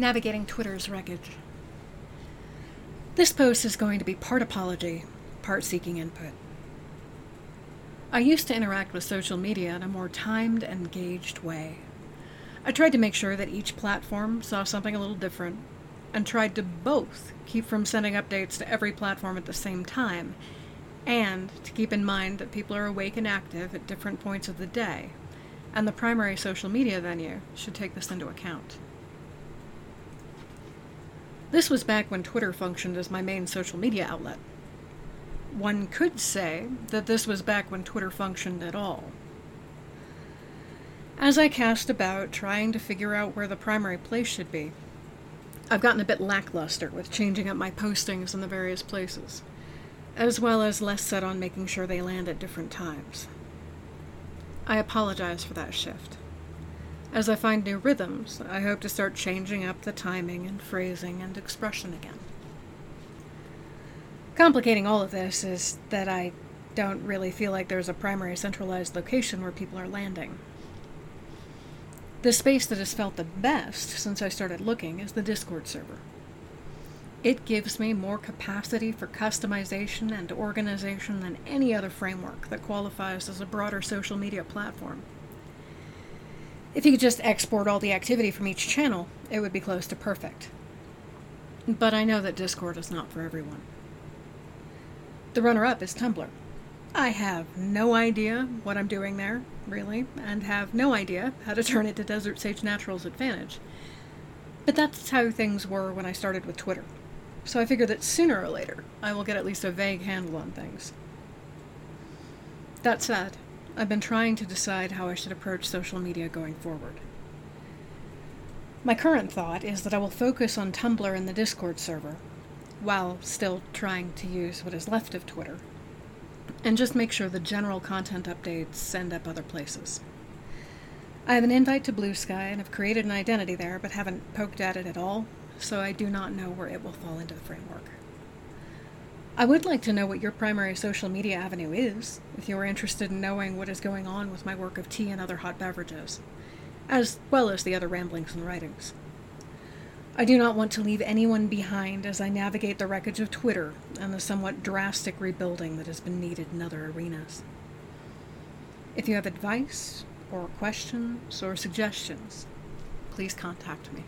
Navigating Twitter's Wreckage. This post is going to be part apology, part seeking input. I used to interact with social media in a more timed and gauged way. I tried to make sure that each platform saw something a little different, and tried to both keep from sending updates to every platform at the same time, and to keep in mind that people are awake and active at different points of the day, and the primary social media venue should take this into account. This was back when Twitter functioned as my main social media outlet. One could say that this was back when Twitter functioned at all. As I cast about trying to figure out where the primary place should be, I've gotten a bit lackluster with changing up my postings in the various places, as well as less set on making sure they land at different times. I apologize for that shift. As I find new rhythms, I hope to start changing up the timing and phrasing and expression again. Complicating all of this is that I don't really feel like there's a primary centralized location where people are landing. The space that has felt the best since I started looking is the Discord server. It gives me more capacity for customization and organization than any other framework that qualifies as a broader social media platform. If you could just export all the activity from each channel, it would be close to perfect. But I know that Discord is not for everyone. The runner up is Tumblr. I have no idea what I'm doing there, really, and have no idea how to turn it to Desert Sage Natural's advantage. But that's how things were when I started with Twitter. So I figure that sooner or later, I will get at least a vague handle on things. That said, I've been trying to decide how I should approach social media going forward. My current thought is that I will focus on Tumblr and the Discord server, while still trying to use what is left of Twitter, and just make sure the general content updates end up other places. I have an invite to Bluesky and have created an identity there, but haven't poked at it at all, so I do not know where it will fall into the framework. I would like to know what your primary social media avenue is, if you are interested in knowing what is going on with my work of tea and other hot beverages, as well as the other ramblings and writings. I do not want to leave anyone behind as I navigate the wreckage of Twitter and the somewhat drastic rebuilding that has been needed in other arenas. If you have advice, or questions, or suggestions, please contact me.